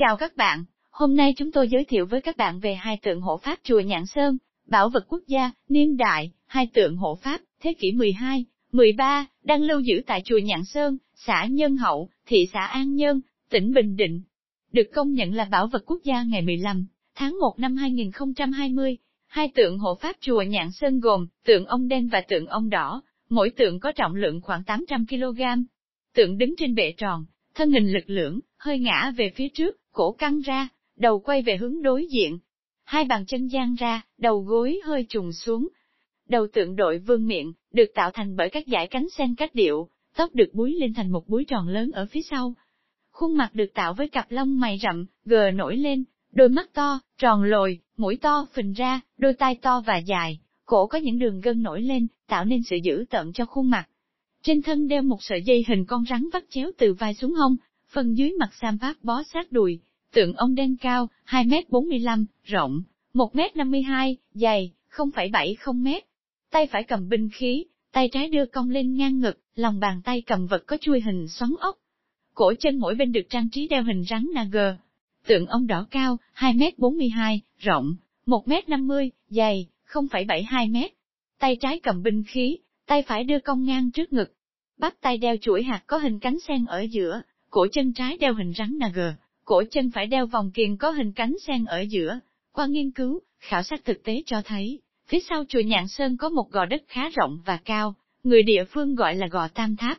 Chào các bạn, hôm nay chúng tôi giới thiệu với các bạn về hai tượng hộ pháp chùa Nhạn Sơn, bảo vật quốc gia, niên đại, hai tượng hộ pháp, thế kỷ 12, 13, đang lưu giữ tại chùa Nhạn Sơn, xã Nhân Hậu, thị xã An Nhơn, tỉnh Bình Định. Được công nhận là bảo vật quốc gia ngày 15 tháng 1 năm 2020, hai tượng hộ pháp chùa Nhạn Sơn gồm tượng ông đen và tượng ông đỏ, mỗi tượng có trọng lượng khoảng 800 kg. Tượng đứng trên bệ tròn, thân hình lực lưỡng, hơi ngã về phía trước, cổ căng ra, đầu quay về hướng đối diện. Hai bàn chân giang ra, đầu gối hơi trùng xuống. Đầu tượng đội vương miệng, được tạo thành bởi các dải cánh sen cách điệu, tóc được búi lên thành một búi tròn lớn ở phía sau. Khuôn mặt được tạo với cặp lông mày rậm, gờ nổi lên, đôi mắt to, tròn lồi, mũi to phình ra, đôi tai to và dài, cổ có những đường gân nổi lên, tạo nên sự dữ tợn cho khuôn mặt. Trên thân đeo một sợi dây hình con rắn vắt chéo từ vai xuống hông, phần dưới mặt sam phát bó sát đùi, tượng ông đen cao, 2m45, rộng, 1m52, dày, 0,70m. Tay phải cầm binh khí, tay trái đưa cong lên ngang ngực, lòng bàn tay cầm vật có chui hình xoắn ốc. Cổ chân mỗi bên được trang trí đeo hình rắn nag. Tượng ông đỏ cao, 2m42, rộng, 1m50, dày, 0,72m. Tay trái cầm binh khí, tay phải đưa cong ngang trước ngực. Bắp tay đeo chuỗi hạt có hình cánh sen ở giữa, cổ chân trái đeo hình rắn nag, cổ chân phải đeo vòng kiềng có hình cánh sen ở giữa. Qua nghiên cứu, khảo sát thực tế cho thấy, phía sau chùa Nhạn Sơn có một gò đất khá rộng và cao, người địa phương gọi là gò Tam Tháp.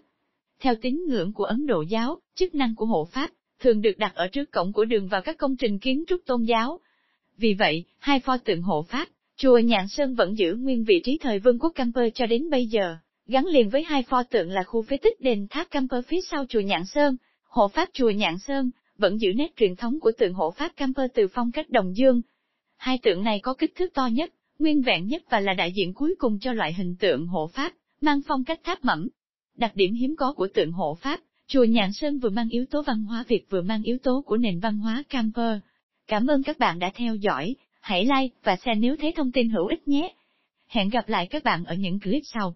Theo tín ngưỡng của Ấn Độ giáo, chức năng của hộ pháp thường được đặt ở trước cổng của đường vào các công trình kiến trúc tôn giáo. Vì vậy, hai pho tượng hộ pháp, chùa Nhạn Sơn vẫn giữ nguyên vị trí thời vương quốc Camper cho đến bây giờ, gắn liền với hai pho tượng là khu phế tích đền tháp Camper phía sau chùa Nhạn Sơn, hộ pháp chùa Nhạn Sơn, vẫn giữ nét truyền thống của tượng hộ pháp Camper từ phong cách đồng dương. Hai tượng này có kích thước to nhất, nguyên vẹn nhất và là đại diện cuối cùng cho loại hình tượng hộ pháp, mang phong cách tháp mẫm. Đặc điểm hiếm có của tượng hộ pháp, chùa Nhạn Sơn vừa mang yếu tố văn hóa Việt vừa mang yếu tố của nền văn hóa Camper. Cảm ơn các bạn đã theo dõi, hãy like và share nếu thấy thông tin hữu ích nhé. Hẹn gặp lại các bạn ở những clip sau.